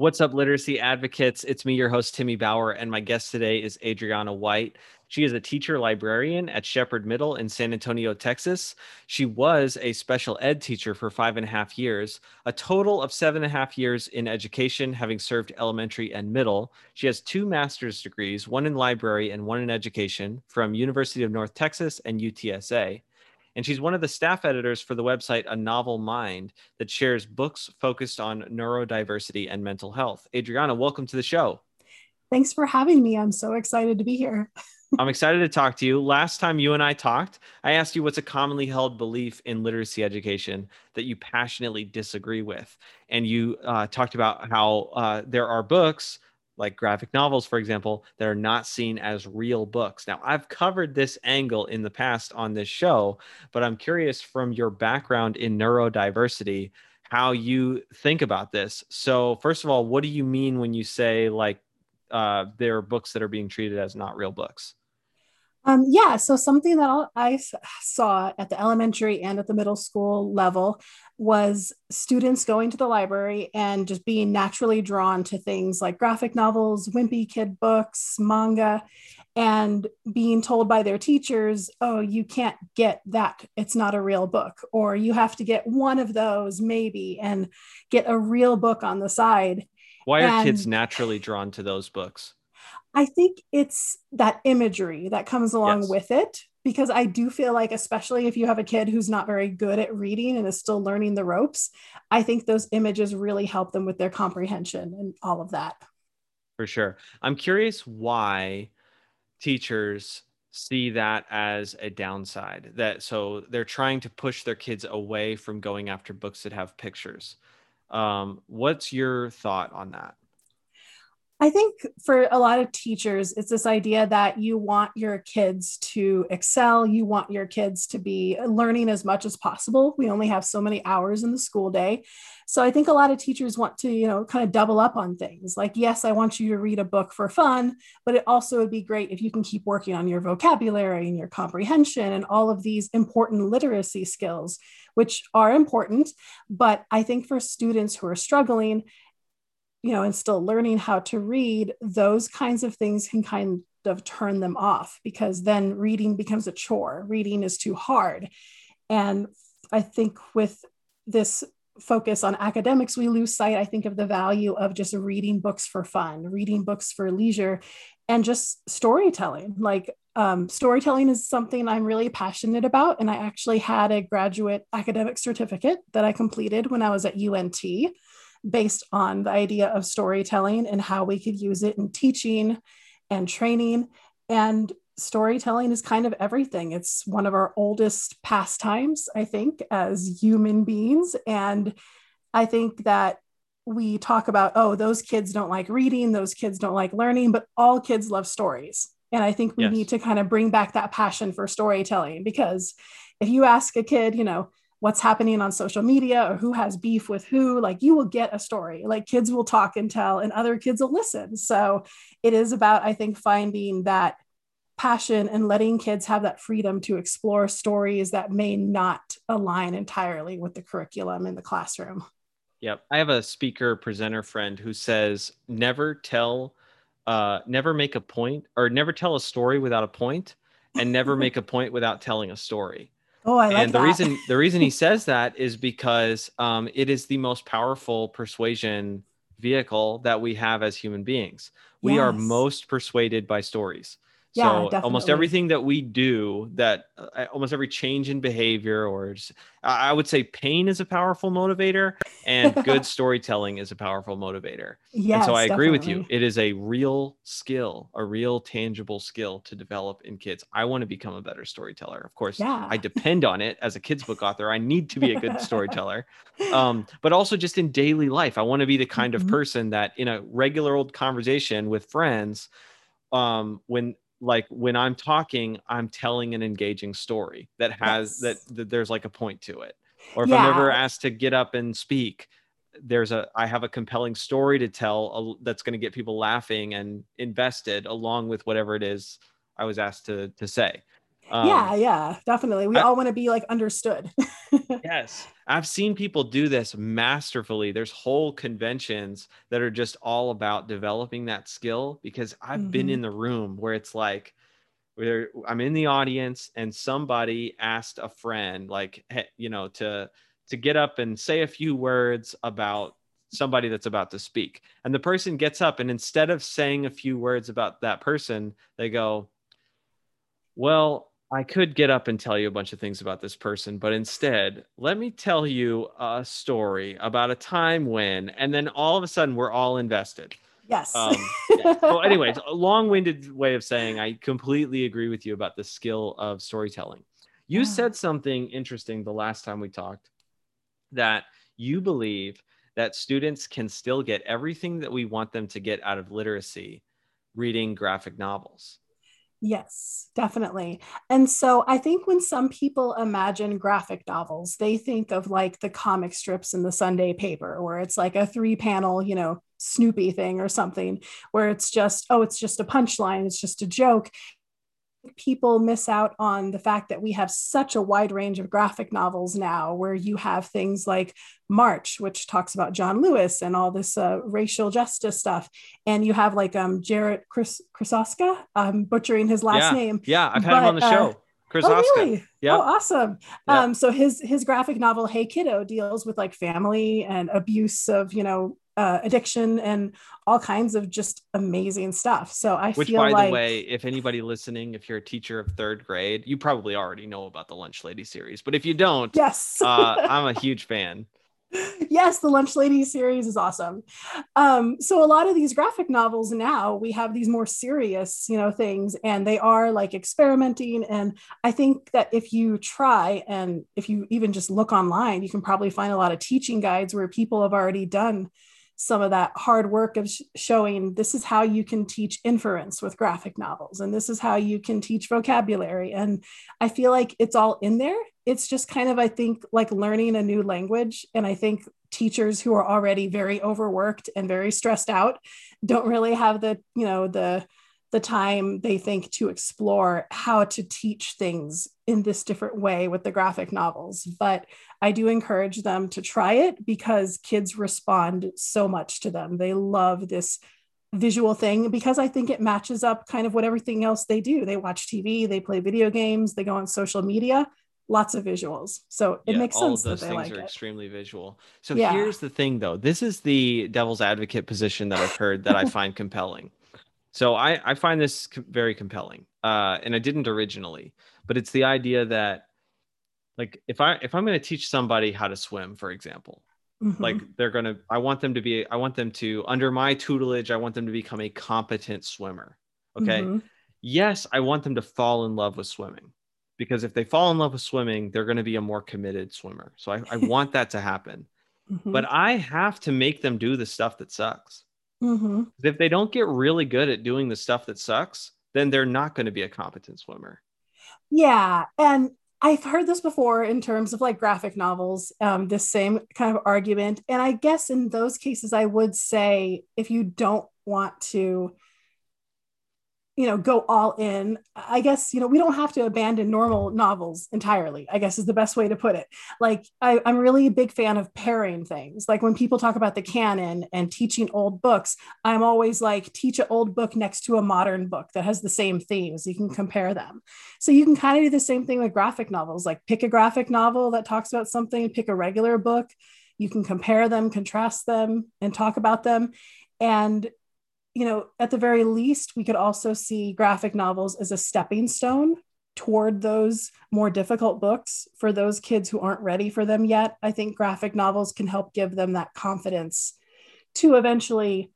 What's up, literacy advocates? It's me, your host, Timmy Bauer, and my guest today is Adriana White. She is a teacher librarian at Shepherd Middle in San Antonio, Texas. She was a special ed teacher for five and a half years, a total of seven and a half years in education, having served elementary and middle. She has two master's degrees, one in library and one in education from University of North Texas and UTSA and she's one of the staff editors for the website A Novel Mind that shares books focused on neurodiversity and mental health. Adriana, welcome to the show. Thanks for having me. I'm so excited to be here. I'm excited to talk to you. Last time you and I talked, I asked you what's a commonly held belief in literacy education that you passionately disagree with. And you uh, talked about how uh, there are books like graphic novels, for example, that are not seen as real books. Now, I've covered this angle in the past on this show, but I'm curious from your background in neurodiversity, how you think about this. So, first of all, what do you mean when you say like uh, there are books that are being treated as not real books? Um, yeah, so something that I saw at the elementary and at the middle school level was students going to the library and just being naturally drawn to things like graphic novels, wimpy kid books, manga, and being told by their teachers, oh, you can't get that. It's not a real book. Or you have to get one of those, maybe, and get a real book on the side. Why are and, kids naturally drawn to those books? I think it's that imagery that comes along yes. with it because I do feel like, especially if you have a kid who's not very good at reading and is still learning the ropes, I think those images really help them with their comprehension and all of that. For sure. I'm curious why teachers see that as a downside that so they're trying to push their kids away from going after books that have pictures um, what's your thought on that I think for a lot of teachers, it's this idea that you want your kids to excel. You want your kids to be learning as much as possible. We only have so many hours in the school day. So I think a lot of teachers want to, you know, kind of double up on things like, yes, I want you to read a book for fun, but it also would be great if you can keep working on your vocabulary and your comprehension and all of these important literacy skills, which are important. But I think for students who are struggling, you know, and still learning how to read, those kinds of things can kind of turn them off because then reading becomes a chore. Reading is too hard. And I think with this focus on academics, we lose sight, I think, of the value of just reading books for fun, reading books for leisure, and just storytelling. Like, um, storytelling is something I'm really passionate about. And I actually had a graduate academic certificate that I completed when I was at UNT based on the idea of storytelling and how we could use it in teaching and training. And storytelling is kind of everything. It's one of our oldest pastimes, I think, as human beings. And I think that we talk about, oh, those kids don't like reading, those kids don't like learning, but all kids love stories. And I think we yes. need to kind of bring back that passion for storytelling because if you ask a kid, you know, what's happening on social media or who has beef with who like you will get a story. Like kids will talk and tell and other kids will listen. So it is about i think finding that passion and letting kids have that freedom to explore stories that may not align entirely with the curriculum in the classroom. Yep. I have a speaker presenter friend who says never tell uh, never make a point or never tell a story without a point and never make a point without telling a story Oh, I like and the that. reason the reason he says that is because um, it is the most powerful persuasion vehicle that we have as human beings. We yes. are most persuaded by stories. Yeah, so definitely. almost everything that we do, that uh, almost every change in behavior, or just, I would say, pain is a powerful motivator, and good storytelling is a powerful motivator. Yes, and so I agree with you. It is a real skill, a real tangible skill to develop in kids. I want to become a better storyteller. Of course, yeah. I depend on it as a kids book author. I need to be a good storyteller, um, but also just in daily life, I want to be the kind mm-hmm. of person that in a regular old conversation with friends um, when like when I'm talking, I'm telling an engaging story that has yes. that, that, there's like a point to it. Or if yeah. I'm ever asked to get up and speak, there's a I have a compelling story to tell uh, that's going to get people laughing and invested along with whatever it is I was asked to to say. Um, yeah, yeah, definitely. We I, all want to be like understood. yes. I've seen people do this masterfully. There's whole conventions that are just all about developing that skill because I've mm-hmm. been in the room where it's like, where I'm in the audience and somebody asked a friend, like, you know, to to get up and say a few words about somebody that's about to speak. And the person gets up and instead of saying a few words about that person, they go, Well, I could get up and tell you a bunch of things about this person, but instead, let me tell you a story about a time when, and then all of a sudden, we're all invested. Yes. Um, yeah. So, anyways, a long-winded way of saying I completely agree with you about the skill of storytelling. You yeah. said something interesting the last time we talked that you believe that students can still get everything that we want them to get out of literacy reading graphic novels. Yes, definitely. And so I think when some people imagine graphic novels, they think of like the comic strips in the Sunday paper, where it's like a three panel, you know, Snoopy thing or something, where it's just, oh, it's just a punchline, it's just a joke people miss out on the fact that we have such a wide range of graphic novels now where you have things like march which talks about john lewis and all this uh, racial justice stuff and you have like um jarrett Chris Krasoska i'm butchering his last yeah. name yeah i've had but, him on the show uh, Chris oh, really? Yeah. Oh, awesome. Yeah. Um, so his his graphic novel Hey Kiddo deals with like family and abuse of you know uh, addiction and all kinds of just amazing stuff. So I Which, feel by like, the way, if anybody listening, if you're a teacher of third grade, you probably already know about the Lunch Lady series. But if you don't, yes, uh, I'm a huge fan. yes, the Lunch Lady series is awesome. Um, so a lot of these graphic novels now we have these more serious, you know, things, and they are like experimenting. And I think that if you try and if you even just look online, you can probably find a lot of teaching guides where people have already done some of that hard work of sh- showing this is how you can teach inference with graphic novels and this is how you can teach vocabulary. And i feel like it's all in there. It's just kind of i think like learning a new language. And i think teachers who are already very overworked and very stressed out don't really have the you know the the time they think to explore how to teach things in this different way with the graphic novels. But I do encourage them to try it because kids respond so much to them. They love this visual thing because I think it matches up kind of what everything else they do. They watch TV, they play video games, they go on social media, lots of visuals. So it yeah, makes sense. All of those things like are it. extremely visual. So yeah. here's the thing though. This is the devil's advocate position that I've heard that I find compelling. So I, I find this very compelling. Uh, and I didn't originally, but it's the idea that like if I if I'm going to teach somebody how to swim, for example, mm-hmm. like they're going to I want them to be I want them to under my tutelage, I want them to become a competent swimmer. Okay? Mm-hmm. Yes, I want them to fall in love with swimming. Because if they fall in love with swimming, they're going to be a more committed swimmer. So I, I want that to happen. Mm-hmm. But I have to make them do the stuff that sucks. Mm-hmm. If they don't get really good at doing the stuff that sucks, then they're not going to be a competent swimmer. Yeah. And I've heard this before in terms of like graphic novels, um, this same kind of argument. And I guess in those cases, I would say if you don't want to you know go all in. I guess you know we don't have to abandon normal novels entirely i guess is the best way to put it. Like I, i'm really a big fan of pairing things. Like when people talk about the canon and teaching old books i'm always like teach an old book next to a modern book that has the same themes. You can compare them. So you can kind of do the same thing with graphic novels. Like pick a graphic novel that talks about something pick a regular book. You can compare them contrast them and talk about them. And you know, at the very least, we could also see graphic novels as a stepping stone toward those more difficult books for those kids who aren't ready for them yet. I think graphic novels can help give them that confidence to eventually,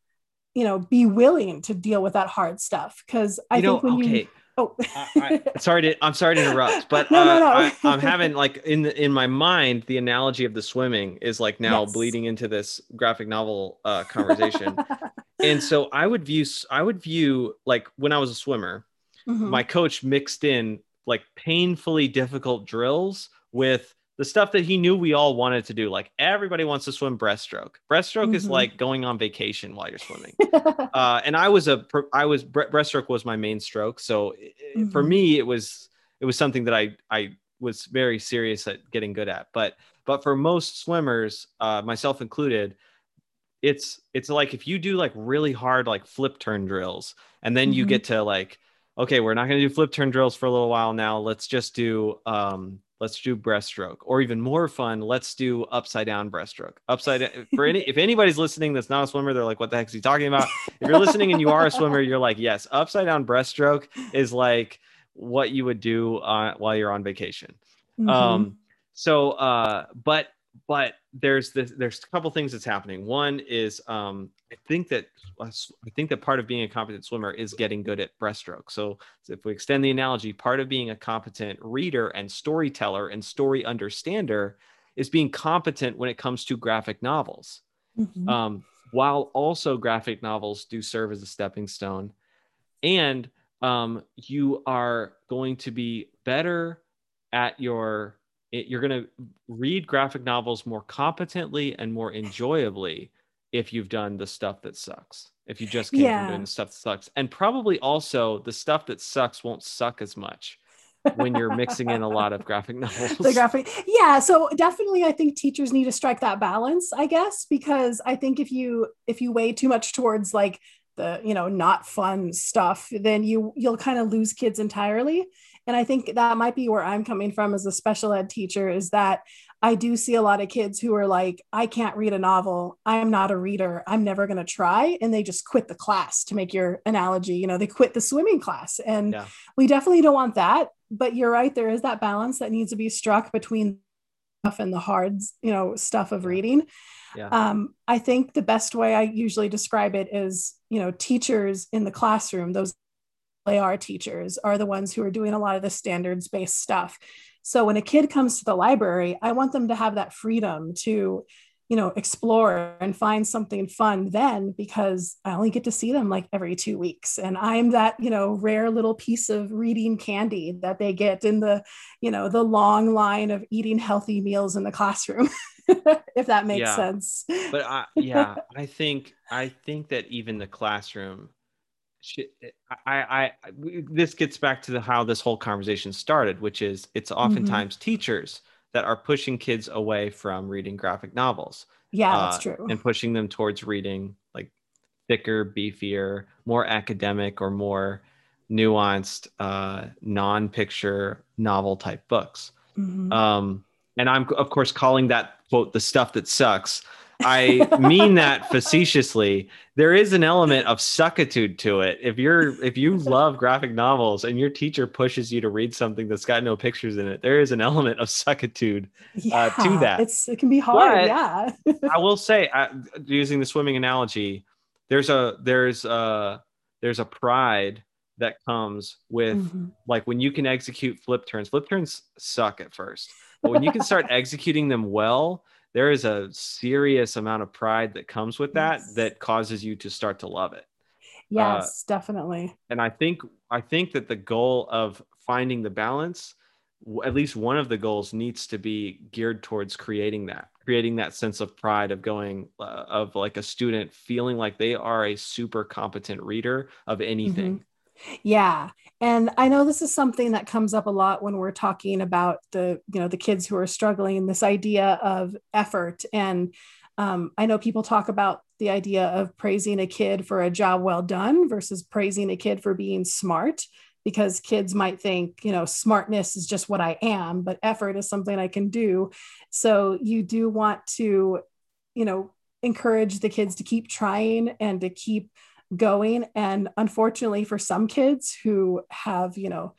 you know, be willing to deal with that hard stuff. Because I you know, think when okay. you Oh, I, I, sorry to I'm sorry to interrupt, but no, uh, no, no. I, am having like in the, in my mind the analogy of the swimming is like now yes. bleeding into this graphic novel uh, conversation, and so I would view I would view like when I was a swimmer, mm-hmm. my coach mixed in like painfully difficult drills with the stuff that he knew we all wanted to do. Like everybody wants to swim breaststroke. Breaststroke mm-hmm. is like going on vacation while you're swimming. uh, and I was a, I was breaststroke was my main stroke. So mm-hmm. for me, it was it was something that I I was very serious at getting good at. But but for most swimmers, uh, myself included, it's it's like if you do like really hard like flip turn drills, and then mm-hmm. you get to like, okay, we're not going to do flip turn drills for a little while now. Let's just do um let's do breaststroke or even more fun let's do upside down breaststroke upside down, for any if anybody's listening that's not a swimmer they're like what the heck is he talking about if you're listening and you are a swimmer you're like yes upside down breaststroke is like what you would do uh, while you're on vacation. Mm-hmm. Um, so, uh, but but there's this there's a couple things that's happening. One is um, I think that I think that part of being a competent swimmer is getting good at breaststroke. So, so if we extend the analogy, part of being a competent reader and storyteller and story understander is being competent when it comes to graphic novels. Mm-hmm. Um, while also graphic novels do serve as a stepping stone, and um, you are going to be better at your you're going to read graphic novels more competently and more enjoyably if you've done the stuff that sucks if you just came yeah. from doing the stuff that sucks and probably also the stuff that sucks won't suck as much when you're mixing in a lot of graphic novels. The graphic, yeah. So definitely, I think teachers need to strike that balance, I guess, because I think if you if you weigh too much towards like the you know not fun stuff then you you'll kind of lose kids entirely and i think that might be where i'm coming from as a special ed teacher is that i do see a lot of kids who are like i can't read a novel. I'm not a reader. I'm never going to try. And they just quit the class to make your analogy you know they quit the swimming class. And yeah. we definitely don't want that but you're right there is that balance that needs to be struck between stuff and the hard you know stuff of reading. Yeah. Um, I think the best way I usually describe it is, you know, teachers in the classroom, those AR teachers are the ones who are doing a lot of the standards based stuff. So when a kid comes to the library, I want them to have that freedom to, you know, explore and find something fun then because I only get to see them like every two weeks. And I'm that, you know, rare little piece of reading candy that they get in the, you know, the long line of eating healthy meals in the classroom. if that makes yeah. sense. But I, yeah, I think I think that even the classroom, I, I, this gets back to the, how this whole conversation started, which is it's mm-hmm. oftentimes mm-hmm. teachers that are pushing kids away from reading graphic novels. Yeah, uh, that's true. And pushing them towards reading like thicker, beefier, more academic or more nuanced, uh, non-picture novel type books. Mm-hmm. Um, and I'm of course calling that quote the stuff that sucks. I mean that facetiously. There is an element of suckitude to it. If you're if you love graphic novels and your teacher pushes you to read something that's got no pictures in it, there is an element of suckitude yeah, uh, to that. It's it can be hard. But yeah. I will say, uh, using the swimming analogy, there's a there's a there's a pride that comes with mm-hmm. like when you can execute flip turns. Flip turns suck at first but when you can start executing them well, there is a serious amount of pride that comes with that yes. that causes you to start to love it. Yes, uh, definitely. And I think I think that the goal of finding the balance, at least one of the goals needs to be geared towards creating that, creating that sense of pride of going uh, of like a student feeling like they are a super competent reader of anything. Mm-hmm yeah. And I know this is something that comes up a lot when we're talking about the, you know, the kids who are struggling, this idea of effort. And um, I know people talk about the idea of praising a kid for a job well done versus praising a kid for being smart because kids might think, you know, smartness is just what I am, but effort is something I can do. So you do want to, you know, encourage the kids to keep trying and to keep going. And unfortunately for some kids who have you know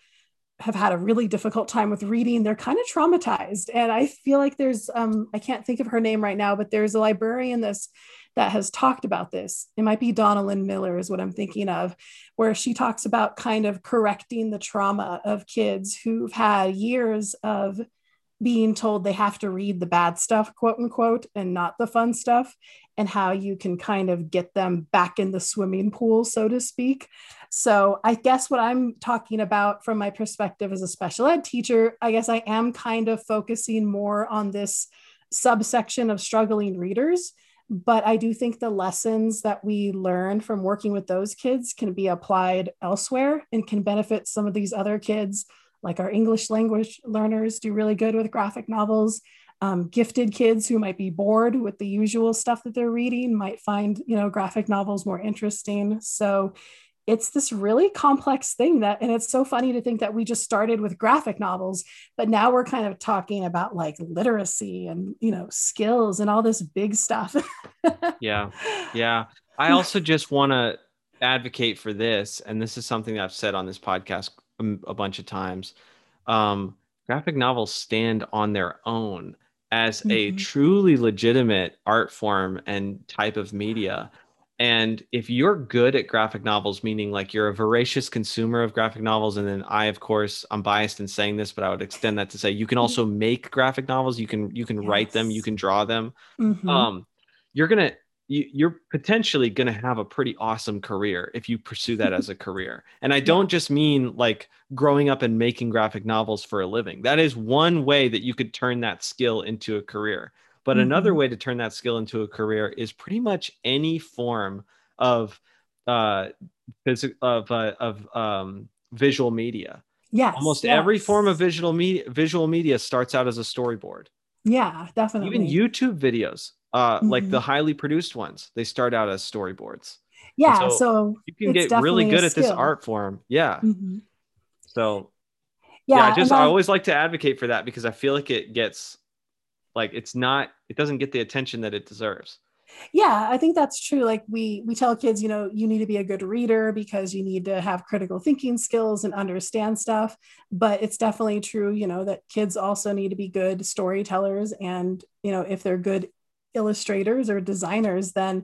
have had a really difficult time with reading they're kind of traumatized. And i feel like there's um i can't think of her name right now but there's a librarian this that has talked about this. It might be donalyn miller is what i'm thinking of where she talks about kind of correcting the trauma of kids who've had years of being told they have to read the bad stuff, quote unquote, and not the fun stuff, and how you can kind of get them back in the swimming pool, so to speak. So, I guess what I'm talking about from my perspective as a special ed teacher, I guess I am kind of focusing more on this subsection of struggling readers. But I do think the lessons that we learn from working with those kids can be applied elsewhere and can benefit some of these other kids like our English language learners do really good with graphic novels. Um, gifted kids who might be bored with the usual stuff that they're reading might find, you know, graphic novels more interesting. So it's this really complex thing that and it's so funny to think that we just started with graphic novels but now we're kind of talking about like literacy and you know skills and all this big stuff yeah yeah i also just want to advocate for this and this is something i've said on this podcast a bunch of times um, graphic novels stand on their own as mm-hmm. a truly legitimate art form and type of media and if you're good at graphic novels, meaning like you're a voracious consumer of graphic novels, and then I, of course, I'm biased in saying this, but I would extend that to say you can also make graphic novels. You can you can yes. write them, you can draw them. Mm-hmm. Um, you're gonna you, you're potentially gonna have a pretty awesome career if you pursue that as a career. And I don't just mean like growing up and making graphic novels for a living. That is one way that you could turn that skill into a career. But mm-hmm. another way to turn that skill into a career is pretty much any form of uh, of uh, of um, visual media. Yes. Almost yes. every form of visual media visual media starts out as a storyboard. Yeah, definitely. Even YouTube videos, uh, mm-hmm. like the highly produced ones, they start out as storyboards. Yeah, so, so, you can get really good at this art form. Yeah. Mm-hmm. So yeah, yeah I just I always like to advocate for that because I feel like it gets like it's not it doesn't get the attention that it deserves yeah i think that's true like we we tell kids you know you need to be a good reader because you need to have critical thinking skills and understand stuff but it's definitely true you know that kids also need to be good storytellers and you know if they're good illustrators or designers then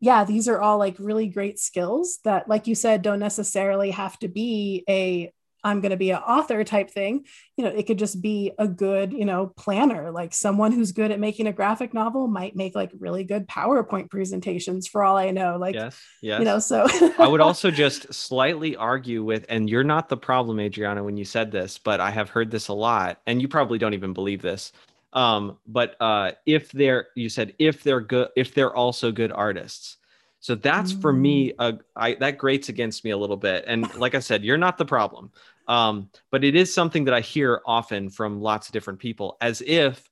yeah these are all like really great skills that like you said don't necessarily have to be a I'm going to be an author type thing. You know, it could just be a good, you know, planner. Like someone who's good at making a graphic novel might make like really good PowerPoint presentations for all I know. Like, yes, yes. you know, so I would also just slightly argue with, and you're not the problem, Adriana, when you said this, but I have heard this a lot, and you probably don't even believe this. Um, but uh, if they're, you said, if they're good, if they're also good artists, so that's for me, uh, I, that grates against me a little bit. And like I said, you're not the problem. Um, but it is something that I hear often from lots of different people as if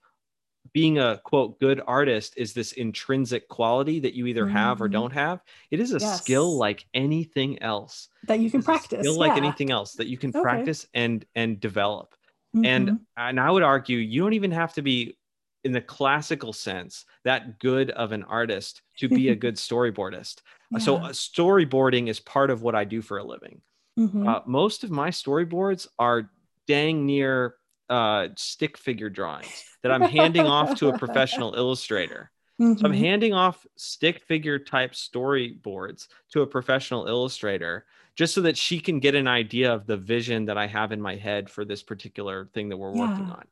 being a quote good artist is this intrinsic quality that you either have mm-hmm. or don't have. It is a yes. skill like anything else that you can practice. skill yeah. like anything else that you can okay. practice and and develop. Mm-hmm. And and I would argue you don't even have to be in the classical sense that good of an artist to be a good storyboardist. yeah. So uh, storyboarding is part of what I do for a living. Mm-hmm. Uh, most of my storyboards are dang near uh, stick figure drawings that I'm handing off to a professional illustrator. Mm-hmm. So I'm mm-hmm. handing off stick figure type storyboards to a professional illustrator just so that she can get an idea of the vision that I have in my head for this particular thing that we're yeah. working on.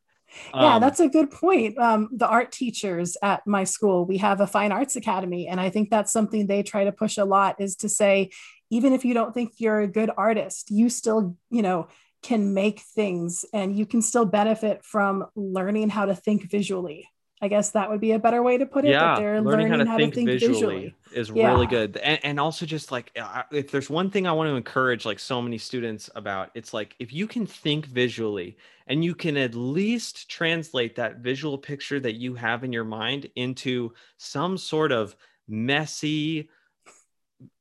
Yeah, um, that's a good point. Um, the art teachers at my school, we have a fine arts academy, and I think that's something they try to push a lot is to say, even if you don't think you're a good artist, you still, you know, can make things and you can still benefit from learning how to think visually. I guess that would be a better way to put it. Yeah, learning, learning, how to, how think, to think, visually, visually. is yeah. really good. And, and also just like if there's one thing I want to encourage like so many students about, it's like if you can think visually and you can at least translate that visual picture that you have in your mind into some sort of messy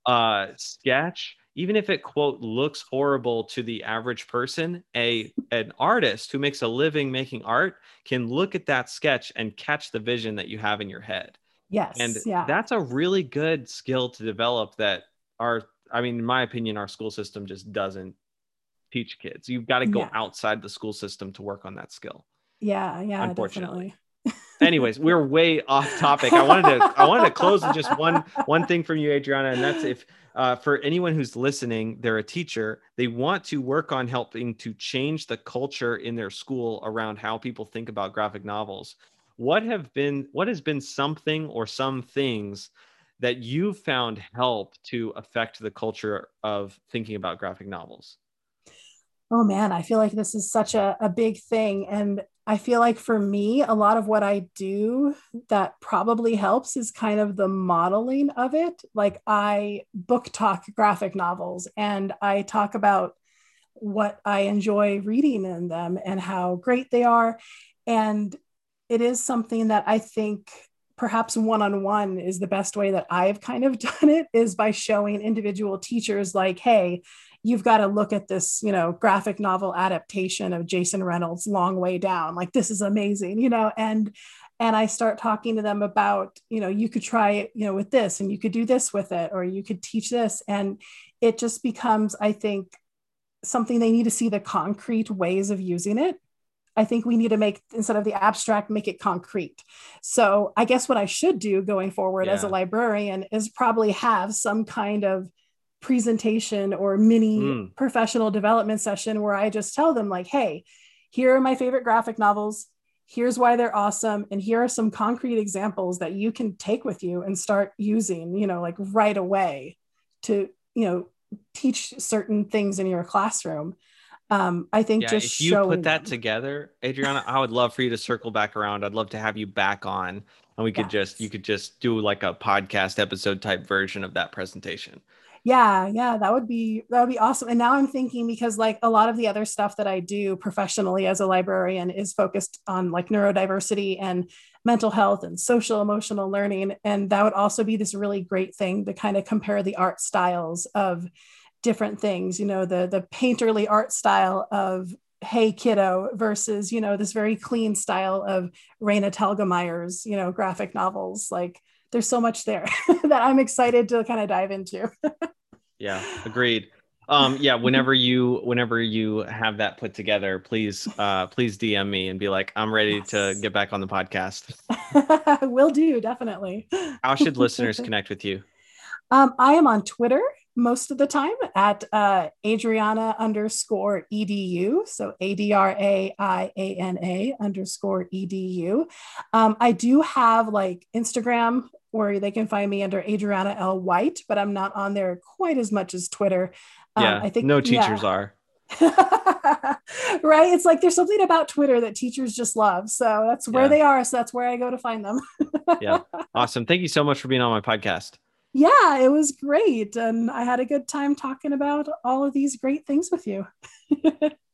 uh sketch even if it quote looks horrible to the average person a an artist who makes a living making art can look at that sketch and catch the vision that you have in your head yes and yeah. that's a really good skill to develop that our i mean in my opinion our school system just doesn't teach kids you've got to go yeah. outside the school system to work on that skill yeah yeah unfortunately anyways we're way off topic i wanted to i wanted to close with just one one thing from you adriana and that's if uh, for anyone who's listening, they're a teacher. They want to work on helping to change the culture in their school around how people think about graphic novels. What have been what has been something or some things that you've found help to affect the culture of thinking about graphic novels? Oh man, I feel like this is such a, a big thing. And I feel like for me, a lot of what I do that probably helps is kind of the modeling of it. Like I book talk graphic novels and I talk about what I enjoy reading in them and how great they are. And it is something that I think perhaps one-on-one is the best way that I've kind of done it is by showing individual teachers like, hey, you've got to look at this, you know, graphic novel adaptation of Jason Reynolds' Long Way Down. Like this is amazing, you know, and and I start talking to them about, you know, you could try it, you know, with this and you could do this with it or you could teach this and it just becomes I think something they need to see the concrete ways of using it I think we need to make instead of the abstract, make it concrete. So I guess what I should do going forward yeah. as a librarian is probably have some kind of presentation or mini mm. professional development session where I just tell them like, hey, here are my favorite graphic novels. Here's why they're awesome. And here are some concrete examples that you can take with you and start using, you know, like right away to, you know, teach certain things in your classroom um, I think yeah, just if you put that them. together, Adriana, I would love for you to circle back around. I'd love to have you back on, and we could yes. just you could just do like a podcast episode type version of that presentation. Yeah, yeah, that would be that would be awesome. And now I'm thinking because like a lot of the other stuff that I do professionally as a librarian is focused on like neurodiversity and mental health and social emotional learning, and that would also be this really great thing to kind of compare the art styles of different things you know the the painterly art style of hey kiddo versus you know this very clean style of Raina Telgemeier's you know graphic novels like there's so much there that I'm excited to kind of dive into yeah agreed um yeah whenever you whenever you have that put together please uh please dm me and be like i'm ready yes. to get back on the podcast will do definitely how should listeners connect with you um, i am on twitter most of the time at uh, Adriana underscore edu. So A D R A I A N A underscore edu. Um, I do have like Instagram where they can find me under Adriana L White, but I'm not on there quite as much as Twitter. Um, yeah, I think no teachers yeah. are. right? It's like there's something about Twitter that teachers just love. So that's where yeah. they are. So that's where I go to find them. yeah. Awesome. Thank you so much for being on my podcast yeah, it was great. And I had a good time talking about all of these great things with you.